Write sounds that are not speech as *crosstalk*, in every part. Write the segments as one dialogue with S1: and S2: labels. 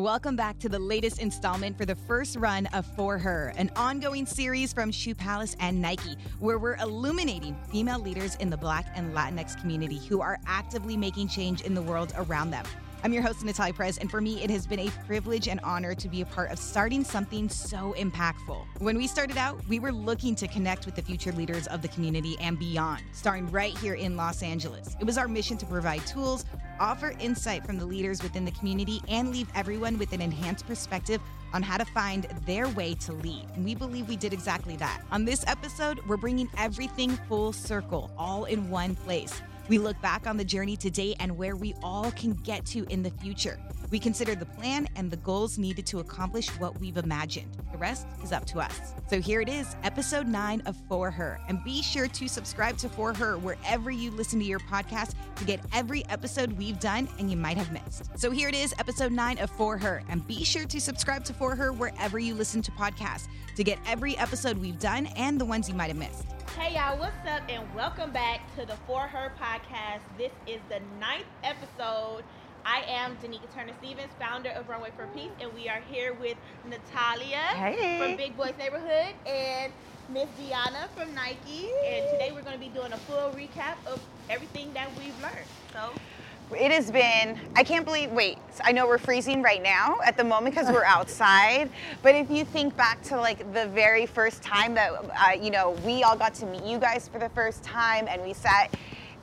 S1: Welcome back to the latest installment for the first run of For Her, an ongoing series from Shoe Palace and Nike, where we're illuminating female leaders in the Black and Latinx community who are actively making change in the world around them. I'm your host, Natalia Perez, and for me, it has been a privilege and honor to be a part of starting something so impactful. When we started out, we were looking to connect with the future leaders of the community and beyond, starting right here in Los Angeles. It was our mission to provide tools, offer insight from the leaders within the community, and leave everyone with an enhanced perspective on how to find their way to lead. And we believe we did exactly that. On this episode, we're bringing everything full circle, all in one place. We look back on the journey today and where we all can get to in the future. We consider the plan and the goals needed to accomplish what we've imagined. The rest is up to us. So here it is, episode nine of For Her. And be sure to subscribe to For Her wherever you listen to your podcast to get every episode we've done and you might have missed. So here it is, episode nine of For Her. And be sure to subscribe to For Her wherever you listen to podcasts to get every episode we've done and the ones you might have missed.
S2: Hey y'all, what's up? And welcome back to the For Her podcast. This is the ninth episode. I am Danika Turner Stevens, founder of Runway for Peace, and we are here with Natalia
S1: Hey.
S2: from Big Boys Neighborhood and Miss Diana from Nike. And today we're going to be doing a full recap of everything that we've learned. So,
S3: It has been, I can't believe, wait, I know we're freezing right now at the moment because we're *laughs* outside. But if you think back to like the very first time that, uh, you know, we all got to meet you guys for the first time and we sat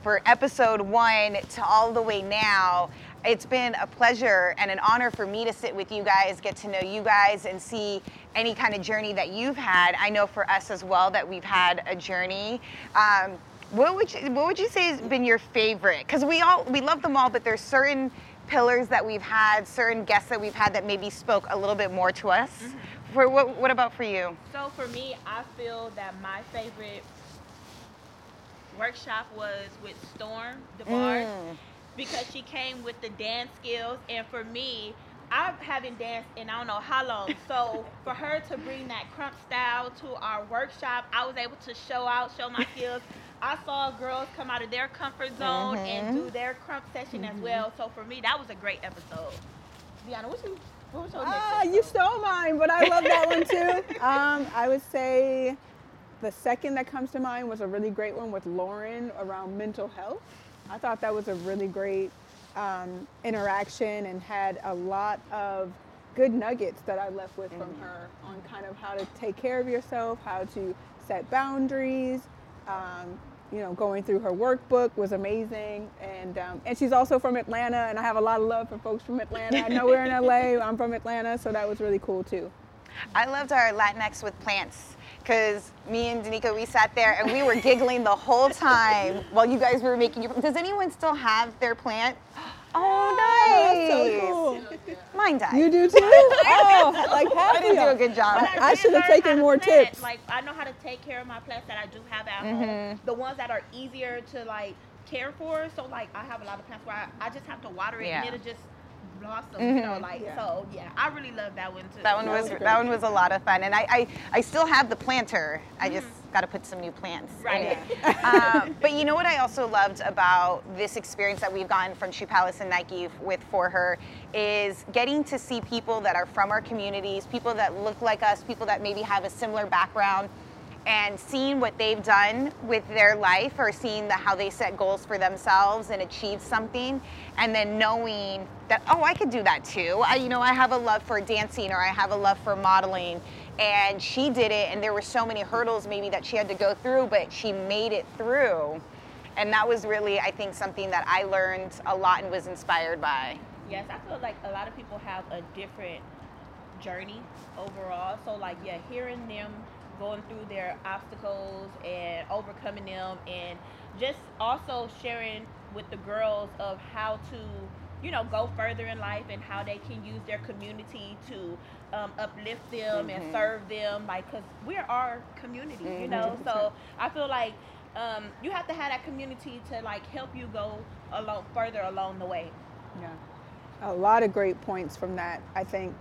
S3: for episode one to all the way now, it's been a pleasure and an honor for me to sit with you guys, get to know you guys, and see any kind of journey that you've had. I know for us as well that we've had a journey. Um, what would you What would you say has been your favorite? Because we all we love them all, but there's certain pillars that we've had, certain guests that we've had that maybe spoke a little bit more to us. For what What about for you?
S2: so for me, I feel that my favorite workshop was with Storm DeBarge.
S3: Mm.
S2: because she came with the dance skills and for me I haven't danced in I don't know how long. So *laughs* for her to bring that krump style to our workshop, I was able to show out, show my skills. I saw girls come out of their comfort zone and do their krump session as well. So for me, that was a great episode. Deanna, what you what was your next
S4: Ah, you stole mine, but I love that one too. *laughs* Um, I would say the second that comes to mind was a really great one with Lauren around mental health. I thought that was a really great um, interaction and had a lot of good nuggets that I left with from her on kind of how to take care of yourself, how to set boundaries. Um, you know, going through her workbook was amazing, and um, and she's also from Atlanta, and I have a lot of love for folks from Atlanta. I know we're in LA, *laughs* I'm from Atlanta, so that was really cool too.
S3: I loved our Latinx with plants because me and Danica we sat there and we were giggling the whole time while you guys were making your. Does anyone still have their plant? Oh, nice.
S4: That's so cool.
S3: Mine died.
S4: You do too? *laughs* Oh, *laughs* like half
S3: I didn't do a good job.
S2: But
S4: I should have taken more
S2: plant.
S4: tips.
S2: Like I know how to take care of my plants that I do have at
S3: Mm-hmm.
S2: home. The ones that are easier to like care for. So like I have a lot of plants where I, I just have to water it
S3: Yeah.
S2: and it'll just blossom. You know, like
S4: Yeah.
S2: so. Yeah, I really love that one too.
S3: That one
S4: That
S3: was
S4: was
S3: that one was a lot of fun, and I I, I still have the planter. I just got to put some new plants in it. *laughs* um, but you know what I also loved about this experience that we've gotten from Shoe Palace and Nike with for her is getting to see people that are from our communities, people that look like us, people that maybe have a similar background. And seeing what they've done with their life, or seeing the, how they set goals for themselves and achieve something, and then knowing that oh, I could do that too. I, you know, I have a love for dancing, or I have a love for modeling, and she did it. And there were so many hurdles maybe that she had to go through, but she made it through. And that was really, I think, something that I learned a lot and was inspired by.
S2: Yes, I feel like a lot of people have a different journey overall. So like yeah, hearing them going through their obstacles and overcoming them and just also sharing with the girls of how to you know go further in life and how they can use their community to um, uplift them and serve them like because we're our community you know so *laughs* i feel like um, you have to have that community to like help you go along further along the way
S4: Yeah. A lot of great points from that. I think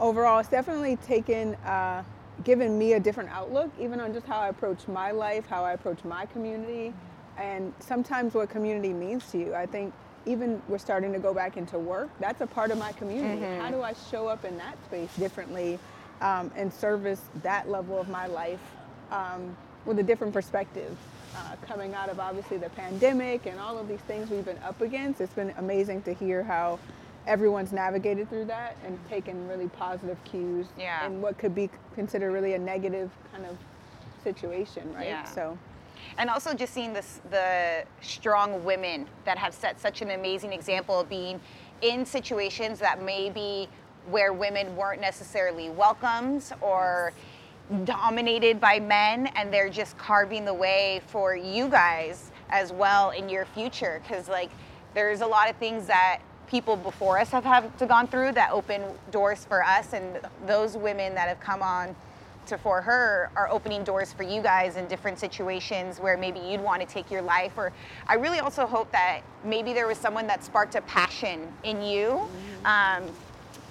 S4: overall, it's definitely taken, uh, given me a different outlook, even on just how I approach my life, how I approach my community, and sometimes what community means to you. I think even we're starting to go back into work. That's a part of my community.
S3: Mm-hmm.
S4: How do I show up in that space differently um, and service that level of my life um, with a different perspective? Uh, coming out of obviously the pandemic and all of these things we've been up against, it's been amazing to hear how everyone's navigated through that and taken really positive cues
S3: Yeah.
S4: in what could be considered really a negative kind of situation, right?
S3: Yeah.
S4: So
S3: and also just seeing this the strong women that have set such an amazing example of being in situations that maybe where women weren't necessarily welcomed or dominated by men and they're just carving the way for you guys as well in your future because like there's a lot of things that people before us have had to gone through that open doors for us and those women that have come on to for her are opening doors for you guys in different situations where maybe you'd want to take your life or i really also hope that maybe there was someone that sparked a passion in you. Um,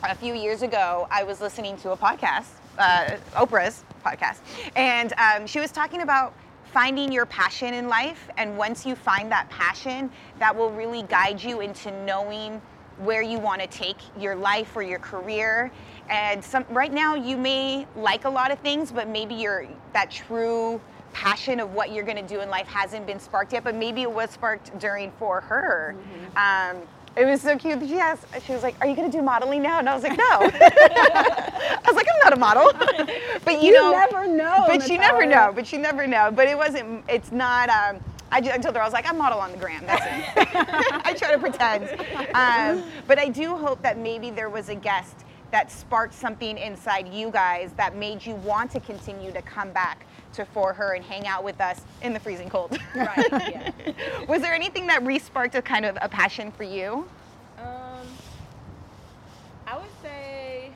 S3: a few years ago i was listening to a podcast uh, oprah's podcast and um, she was talking about finding your passion in life and once you find that passion that will really guide you into knowing where you want to take your life or your career. And some right now you may like a lot of things but maybe your that true passion of what you're going to do in life hasn't been sparked yet but maybe it was sparked during for her. Um, it was so cute. She asked she was like are you going to do modeling now? And i was like no. *laughs* I was like i'm not a model. *laughs* But you,
S4: You
S3: know
S4: never know,
S3: but you never know but you never know. But it wasn't it's not um, I, ju- I told her I was like I model on the gram. That's it. *laughs* I try to pretend, um, but I do hope that maybe there was a guest that sparked something inside you guys that made you want to continue to come back to for her and hang out with us in the freezing cold.
S2: Right, yeah. *laughs*
S3: was there anything that re-sparked a kind of a passion for you?
S2: Um, I would say,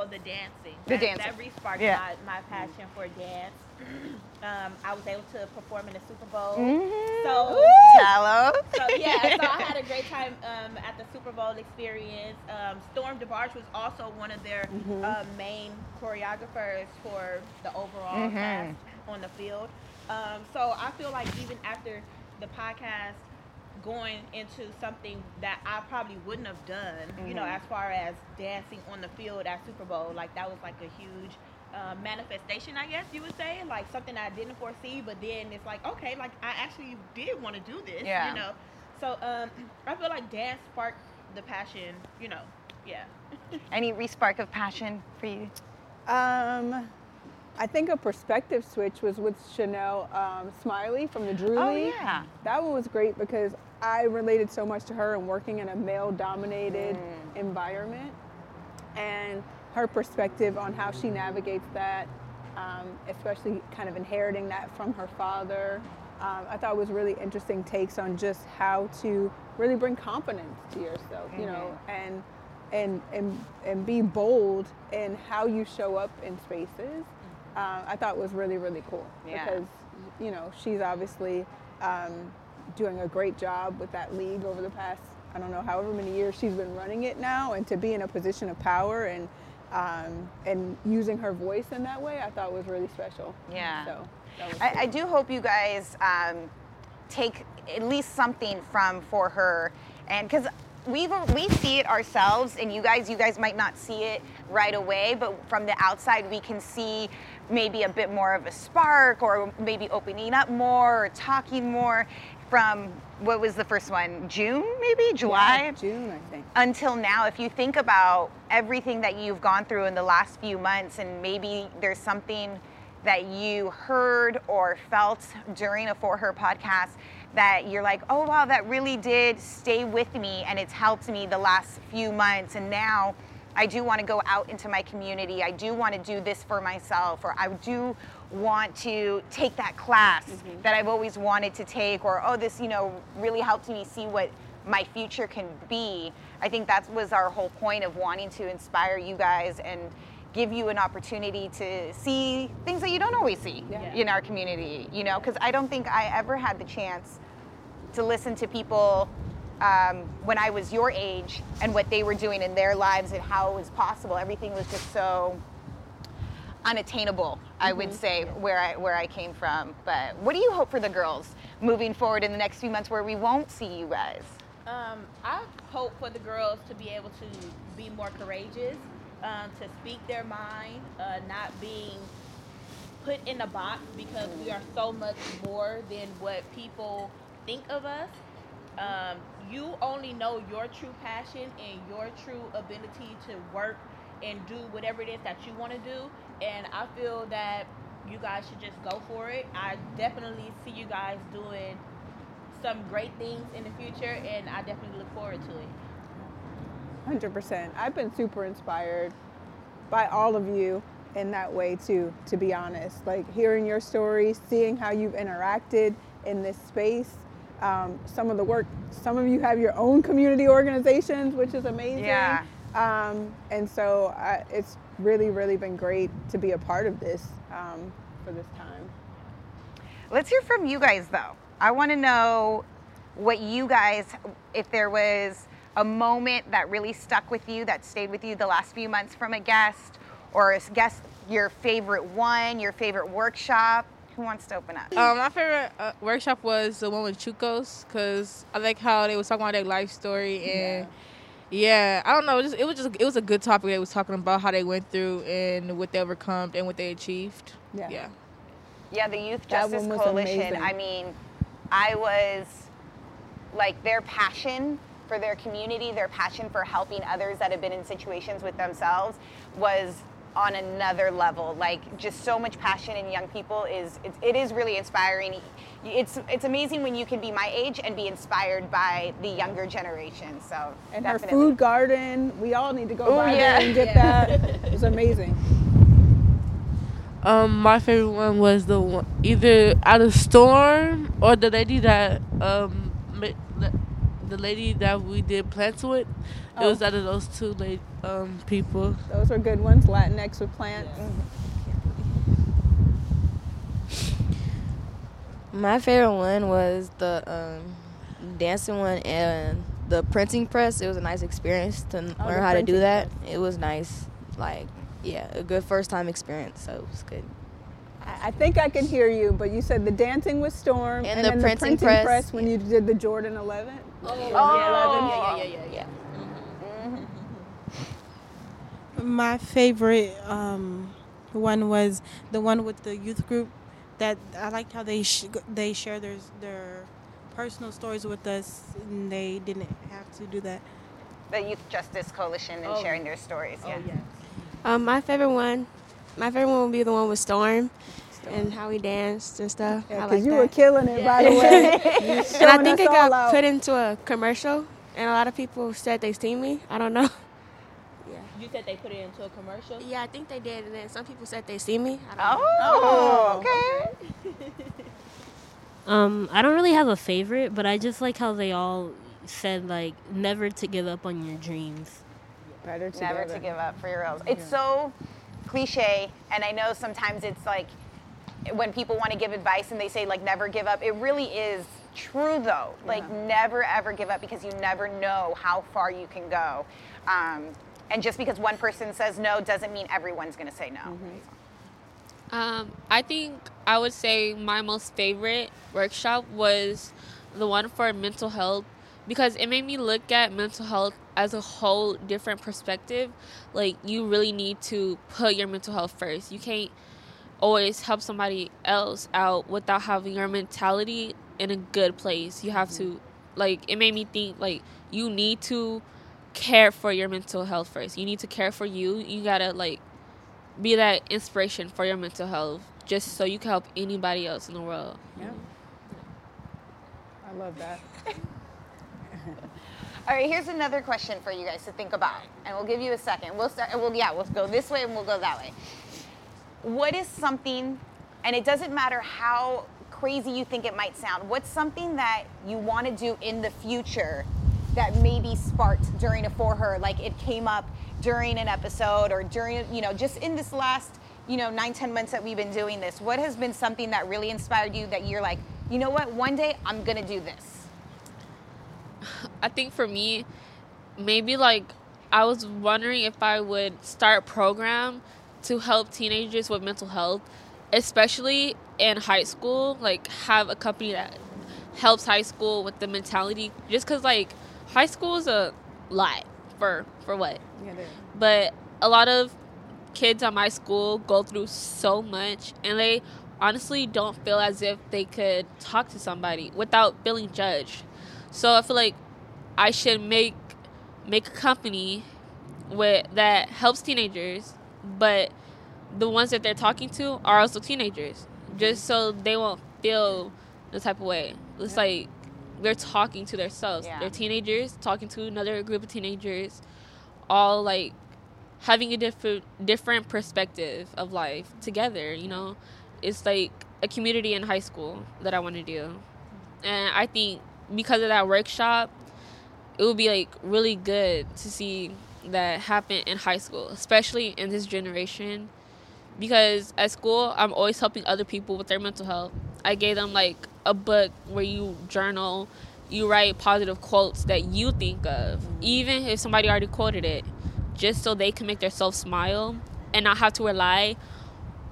S2: well, the dancing.
S3: The
S2: that,
S3: dancing.
S2: That re-sparked
S3: Yeah.
S2: my, my passion for dance. *clears throat* um, I was able to perform in the Super Bowl.
S3: Mhm.
S2: So, so yeah, so I *laughs* had a great time um, at the Super Bowl experience. Um, Storm DeBarge was also one of their uh, main choreographers for the overall
S3: Mhm.
S2: cast on the field. Um, so I feel like even after the podcast, going into something that I probably wouldn't have done, you know,
S3: Mhm.
S2: as far as dancing on the field at Super Bowl, like that was like a huge uh, manifestation, I guess you would say, like something I didn't foresee, but then it's like, okay, like I actually did want to do this,
S3: Yeah.
S2: you know. So um, I feel like dance sparked the passion, you know, yeah. *laughs*
S3: Any re-spark of passion for you?
S4: Um, I think a perspective switch was with Chanel um, Smiley from the Drew
S3: Oh,
S4: League.
S3: yeah.
S4: That one was great because I related so much to her and working in a male-dominated
S3: Mm.
S4: environment, and her perspective on how she navigates that, um, especially kind of inheriting that from her father. Um, I thought was really interesting takes on just how to really bring confidence to yourself, you know, and and and and be bold in how you show up in spaces. Uh, I thought was really really cool
S3: Yeah.
S4: because you know she's obviously um, doing a great job with that league over the past I don't know however many years she's been running it now, and to be in a position of power and um, and using her voice in that way, I thought was really special.
S3: Yeah.
S4: So that was
S3: I, I do hope you guys um, take at least something from for her, and because we we see it ourselves, and you guys you guys might not see it right away, but from the outside we can see maybe a bit more of a spark, or maybe opening up more, or talking more. From what was the first one? June, maybe July
S4: Yeah, June, I think.
S3: until now, if you think about everything that you've gone through in the last few months, and maybe there's something that you heard or felt during a For Her podcast that you're like, oh wow, that really did stay with me and it's helped me the last few months. And now I do want to go out into my community. I do want to do this for myself, or I do want to take that class mm-hmm. that I've always wanted to take, or oh, this, you know, really helped me see what my future can be. I think that was our whole point of wanting to inspire you guys and give you an opportunity to see things that you don't always see
S4: Yeah.
S3: in our community, you know, because I don't think I ever had the chance to listen to people um, when I was your age and what they were doing in their lives and how it was possible. Everything was just so unattainable, I would say, where I where I came from. But what do you hope for the girls moving forward in the next few months where we won't see you guys?
S2: Um, I hope for the girls to be able to be more courageous, um, to speak their mind, uh, not being put in a box because we are so much more than what people think of us. Um, you only know your true passion and your true ability to work and do whatever it is that you want to do. And I feel that you guys should just go for it. I definitely see you guys doing some great things in the future, and I definitely look forward to it.
S4: Hundred percent. I've been super inspired by all of you in that way too. To be honest, like hearing your stories, seeing how you've interacted in this space. Um, some of the work, some of you have your own community organizations, which is amazing.
S3: Yeah.
S4: Um, and so I, it's really, really been great to be a part of this um, for this time.
S3: Let's hear from you guys though. I want to know what you guys, if there was a moment that really stuck with you, that stayed with you the last few months from a guest, or a guest, your favorite one, your favorite workshop. Who wants to open up?
S5: Um, my favorite uh, workshop was the one with Chuco's because I like how they was talking about their life story and yeah, I don't know, it, just, it was just it was a good topic. They was talking about how they went through and what they overcome and what they achieved.
S4: Yeah.
S5: Yeah.
S3: Yeah, the Youth
S4: That
S3: Justice Coalition.
S4: amazing.
S3: I mean, I was like their passion for their community, their passion for helping others that have been in situations with themselves was on another level. Like just so much passion in young people is it, it is really inspiring. It's it's amazing when you can be my age and be inspired by the younger generation. So
S4: And her food garden, we all need to go
S3: Ooh,
S4: by
S3: yeah.
S4: there and get that. It's amazing.
S5: Um, my favorite one was the one either out of storm or the lady that um ma- the, the lady that we did plants with. It was
S4: Oh.
S5: out of those two late um people.
S4: Those were good ones. Latinx with plants.
S6: My favorite one was the um, dancing one and the printing press. It was a nice experience to
S4: Oh,
S6: learn how to do that.
S4: press.
S6: It was nice, like yeah, a good first time experience. So it was good.
S4: I I think I can hear you, but you said the dancing with Storm
S6: And
S4: and,
S6: the
S4: then
S6: printing
S4: the printing
S6: press,
S4: press, when
S6: yeah.
S4: you did the Jordan 11.
S2: Oh,
S3: yeah,
S2: yeah, yeah, yeah, yeah.
S6: Yeah.
S7: My favorite um, one was the one with the youth group. That I liked how they sh- they share their their personal stories with us, and they didn't have to do that.
S3: The Youth Justice Coalition and
S2: Oh.
S3: sharing their stories.
S2: Oh,
S3: Yeah.
S2: yes.
S8: Um, my favorite one, my favorite one would be the one with Storm, and how we danced and stuff.
S4: Yeah,
S8: I
S4: because
S8: like
S4: you
S8: that.
S4: were killing it, by the way. *laughs*
S8: And I think it got
S4: out.
S8: put into a commercial, and a lot of people said they seen me. I don't know. *laughs* Yeah.
S2: You said they put it into a commercial.
S8: Yeah, I think they did, and then some people said they see me. I don't know.
S3: Oh, okay. *laughs*
S9: Um, I don't really have a favorite, but I just like how they all said like never to give up on your dreams.
S4: Better together.
S3: Never to give up for your girls. It's so cliche, and I know sometimes it's like when people want to give advice and they say like never give up. It really is true though. Like never ever give up because you never know how far you can go. Um, and just because one person says no doesn't mean everyone's going to say no.
S10: Um, I think I would say my most favorite workshop was the one for mental health because it made me look at mental health as a whole different perspective. Like you really need to put your mental health first. You can't always help somebody else out without having your mentality in a good place. You have to mm-hmm. like it made me think like you need to care for your mental health first. You need to care for you. You got to like be that inspiration for your mental health just so you can help anybody else in the world.
S4: Yeah. I love that. *laughs* *laughs*
S3: All right, here's another question for you guys to think about, and we'll give you a second. We'll start. Well, yeah, we'll go this way and we'll go that way. What is something, and it doesn't matter how crazy you think it might sound. What's something that you want to do in the future that maybe sparked during a for her, like it came up during an episode or during, you know, just in this last, you know, nine ten months that we've been doing this. What has been something that really inspired you that you're like, you know what, one day I'm gonna do this.
S10: I think for me, maybe like I was wondering if I would start a program to help teenagers with mental health, especially in high school. Like have a company that helps high school with the mentality. Just because like high school is a lot for for what,
S4: Yeah,
S10: but a lot of kids at my school go through so much and they honestly don't feel as if they could talk to somebody without feeling judged. So I feel like I should make make a company with that helps teenagers, but the ones that they're talking to are also teenagers, just so they won't feel the type of way. It's like they're talking to themselves.
S3: Yeah.
S10: They're teenagers talking to another group of teenagers, all like having a different different perspective of life together. You know, it's like a community in high school that I want to do, and I think because of that workshop, it would be like really good to see that happen in high school, especially in this generation. Because at school, I'm always helping other people with their mental health. I gave them like a book where you journal, you write positive quotes that you think of, even if somebody already quoted it, just so they can make themselves smile and not have to rely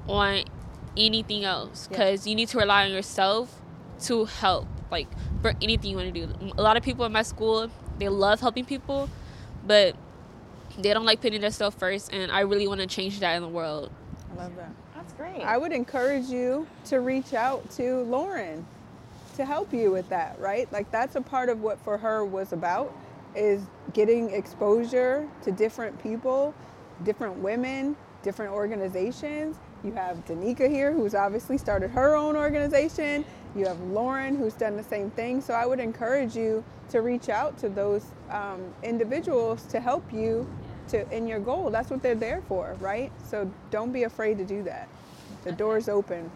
S10: on anything else. Because you need to rely on yourself to help, like for anything you want to do. A lot of people in my school, they love helping people, but they don't like putting themselves first. And I really want to change that in the world.
S4: I love that.
S3: That's great.
S4: I would encourage you to reach out to Lauren to help you with that, right? Like that's a part of what for her was about is getting exposure to different people, different women, different organizations. You have Danica here who's obviously started her own organization. You have Lauren who's done the same thing. So I would encourage you to reach out to those um, individuals to help you to in your goal. That's what they're there for, right? So don't be afraid to do that. The door's open.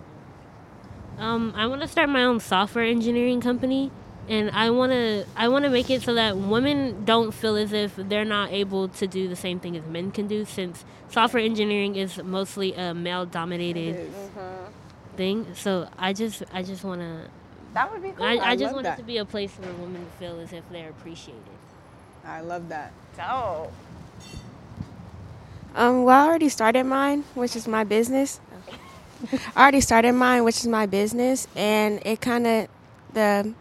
S9: Um, I want to start my own software engineering company, and I want to I want to make it so that women don't feel as if they're not able to do the same thing as men can do. Since software engineering is mostly a male-dominated thing, so I just I just want to.
S3: That would be cool.
S9: I, I,
S4: I
S9: just want
S4: that.
S9: it to be a place where women feel as if they're appreciated.
S4: I love that.
S3: Oh,
S8: Um, well, I already started mine, which is my business. I already started mine, which is my business, and it kind of the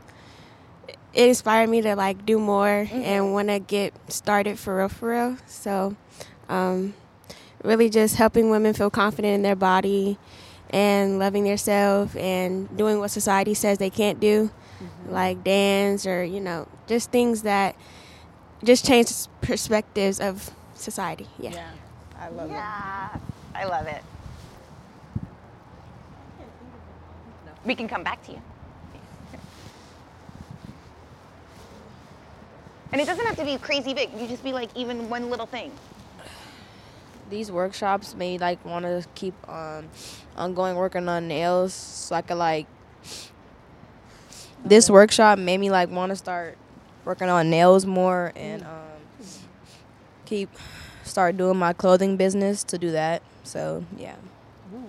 S8: it inspired me to like do more and want to get started for real, for real. So, um, really, just helping women feel confident in their body and loving themselves and doing what society says they can't do, mm-hmm. like dance or you know, just things that just change perspectives of society. Yeah.
S4: I love it.
S3: yeah. I love it. We can come back to you. And it doesn't have to be crazy big. You just be like even one little thing.
S6: These workshops made me like want to keep um ongoing working on nails, so I could like. This workshop made me like want to start working on nails more and um keep start doing my clothing business to do that. So yeah.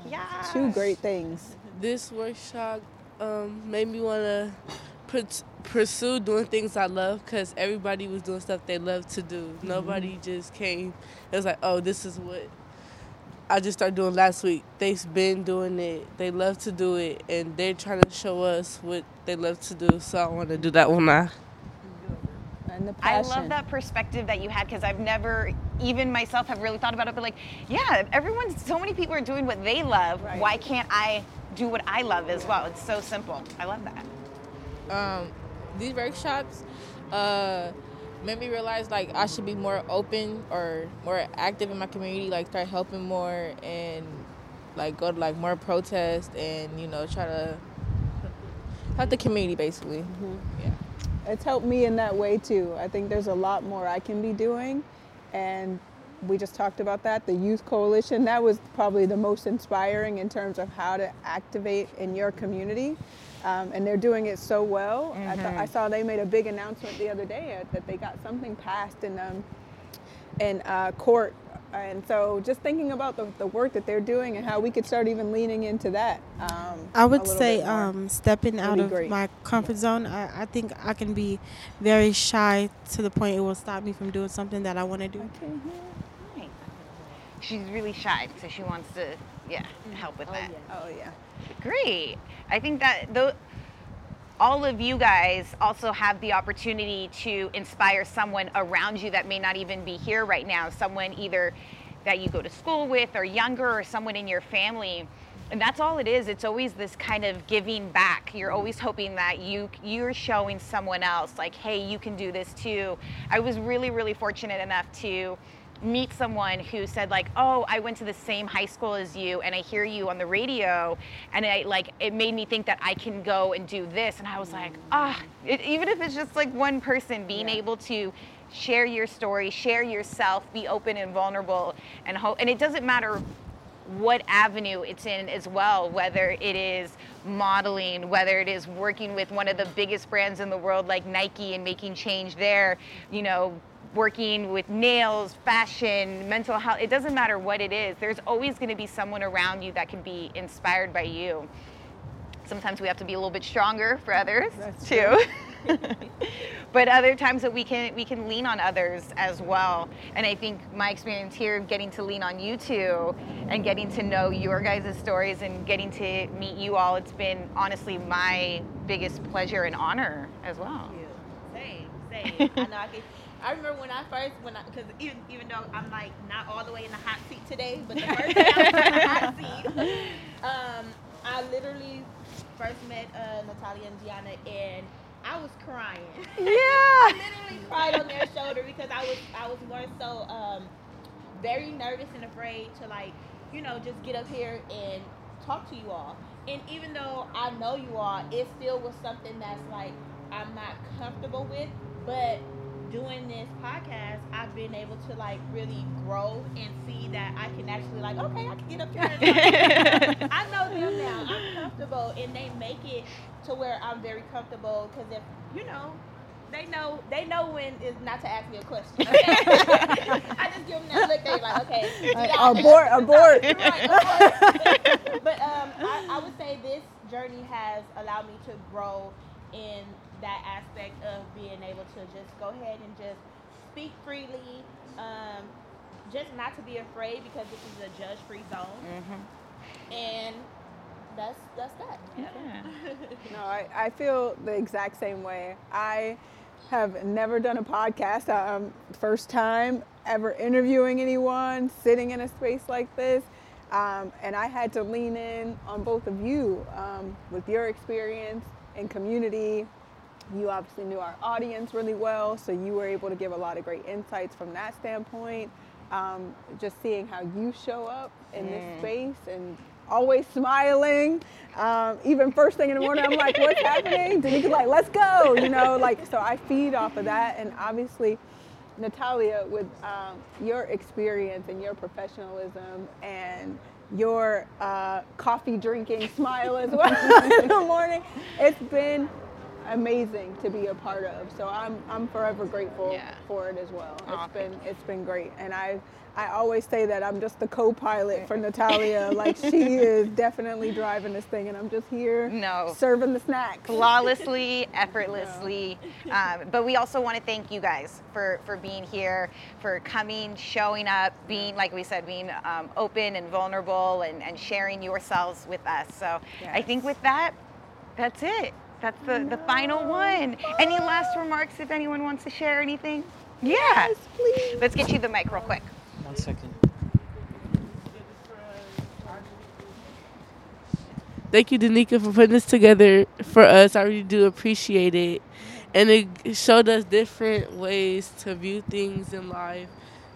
S3: Yeah.
S4: Two great things.
S11: this workshop um, made me want to put, pursue doing things I love because everybody was doing stuff they love to do. Mm-hmm. Nobody just came. It was like, oh, this is what I just started doing last week. They've been doing it. They love to do it, and they're trying to show us what they love to do. So I want to do that one now.
S4: And the
S3: I love that perspective that you had because I've never, even myself, have really thought about it. But like, yeah, everyone, so many people are doing what they love.
S4: Right.
S3: Why can't I do what I love as well? It's so simple. I love that.
S5: Um, these workshops uh, made me realize like I should be more open or more active in my community, like start helping more and like go to like more protests and you know try to help the community basically. Yeah.
S4: It's helped me in that way too. I think there's a lot more I can be doing. And we just talked about that. The Youth Coalition, that was probably the most inspiring in terms of how to activate in your community. Um, and they're doing it so well. I, th- I saw they made a big announcement the other day uh, that they got something passed in, um, in uh, court. And so just thinking about the, the work that they're doing and how we could start even leaning into that. Um,
S7: I
S4: a
S7: would say
S4: more.
S7: um, stepping out of
S4: great.
S7: my comfort zone. I, I think I can be very shy to the point it will stop me from doing something that I want to do.
S3: Right. She's really shy, so she wants to, yeah, help with that.
S4: Oh, yeah.
S3: Great. I think that though all of you guys also have the opportunity to inspire someone around you that may not even be here right now, someone either that you go to school with or younger or someone in your family. And that's all it is. It's always this kind of giving back. You're always hoping that you you're showing someone else like, "Hey, you can do this too." I was really really fortunate enough to meet someone who said like oh i went to the same high school as you and i hear you on the radio and i like it made me think that i can go and do this and i was like ah it, even if it's just like one person being
S12: Yeah.
S3: able to share your story share yourself be open and vulnerable and hope and it doesn't matter what avenue it's in as well, whether it is modeling, whether it is working with one of the biggest brands in the world like Nike and making change there, you know, working with nails, fashion, mental health, it doesn't matter what it is. There's always going to be someone around you that can be inspired by you. Sometimes we have to be a little bit stronger for others
S4: That's
S3: too. *laughs* but other times that we can we can lean on others as well. And I think my experience here getting to lean on you two and getting to know your guys' stories and getting to meet you all, it's been honestly my biggest pleasure and honor as well.
S2: Same, same. I know I can. I remember when I first, when I, because even even though I'm like not all the way in the hot seat today, but the first day I was in the hot *laughs* seat, um, I literally first met uh, Natalia and Gianna, and I was crying. *laughs*
S3: Yeah.
S2: I literally cried on their shoulder because I was I was more so um, very nervous and afraid to like, you know, just get up here and talk to you all. And even though I know you all, it still was something that's like I'm not comfortable with. But doing this podcast, I've been able to like really grow and see that I can actually like, okay, I can get up here. *laughs* I know them now. I'm comfortable, and they make it to where I'm very comfortable. Because if you know, they know they know when is not to ask me a question. Okay? *laughs* I just give them that look. They're like, okay, yeah,
S4: abort, abort.
S2: Right, abort. but um, I, I would say this journey has allowed me to grow in that aspect of being able to just go ahead and just speak freely. Um, just not to be afraid because this is a judge-free zone,
S3: Mm-hmm.
S2: and that's that's that. *laughs*
S4: No, I, I feel the exact same way. I have never done a podcast. Um, first time ever interviewing anyone, sitting in a space like this. Um, and I had to lean in on both of you um, with your experience and community. You obviously knew our audience really well, so you were able to give a lot of great insights from that standpoint. Um, just seeing how you show up in this
S3: Mm.
S4: space and always smiling. Um, even first thing in the morning, I'm like, what's *laughs* happening? Danica's like, let's go, you know, like, so I feed off of that. And obviously, Natalia, with um, your experience and your professionalism and your uh, coffee drinking smile as well *laughs* in the morning, it's been amazing to be a part of. So I'm I'm forever grateful for it as well. It's been it's been great, and I I always say that I'm just the co-pilot for *laughs* Natalia. like she is definitely driving this thing, and I'm just here
S3: No.
S4: serving the snacks
S3: flawlessly, effortlessly. *laughs* Um, but we also want to thank you guys for, for being here, for coming, showing up, being, like we said, being um, open and vulnerable and, and sharing yourselves with us. So I think with that, that's it. That's the, the final one. Any last remarks if anyone wants to share anything? Yeah.
S4: please.
S3: Let's get you the mic real quick.
S12: One second.
S11: Thank you, Danica, for putting this together for us. I really do appreciate it. And it showed us different ways to view things in life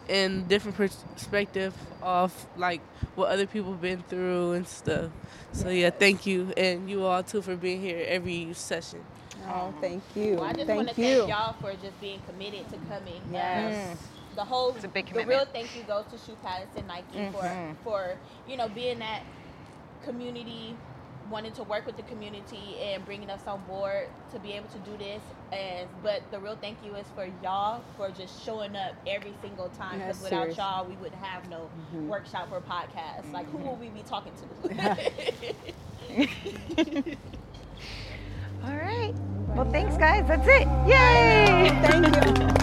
S11: and different perspective of like what other people been through and stuff. So yeah, thank you. And you all too for being here every session.
S4: Oh, thank you.
S2: Well, I just
S4: thank
S2: want to
S4: you.
S2: thank y'all for just being committed to coming.
S4: Yes.
S2: Um, the whole
S3: It's a big
S2: the real thank you goes to Shoe Palace and Nike
S3: Mhm.
S2: for for you know being that community wanting to work with the community and bringing us on board to be able to do this and but the real thank you is for y'all for just showing up every single time because without
S4: serious.
S2: y'all we would have no
S4: Mhm.
S2: workshop or podcast like who will we be talking to *laughs* *laughs*
S3: All right. Well, thanks, guys. That's it. Yay!
S4: Thank you.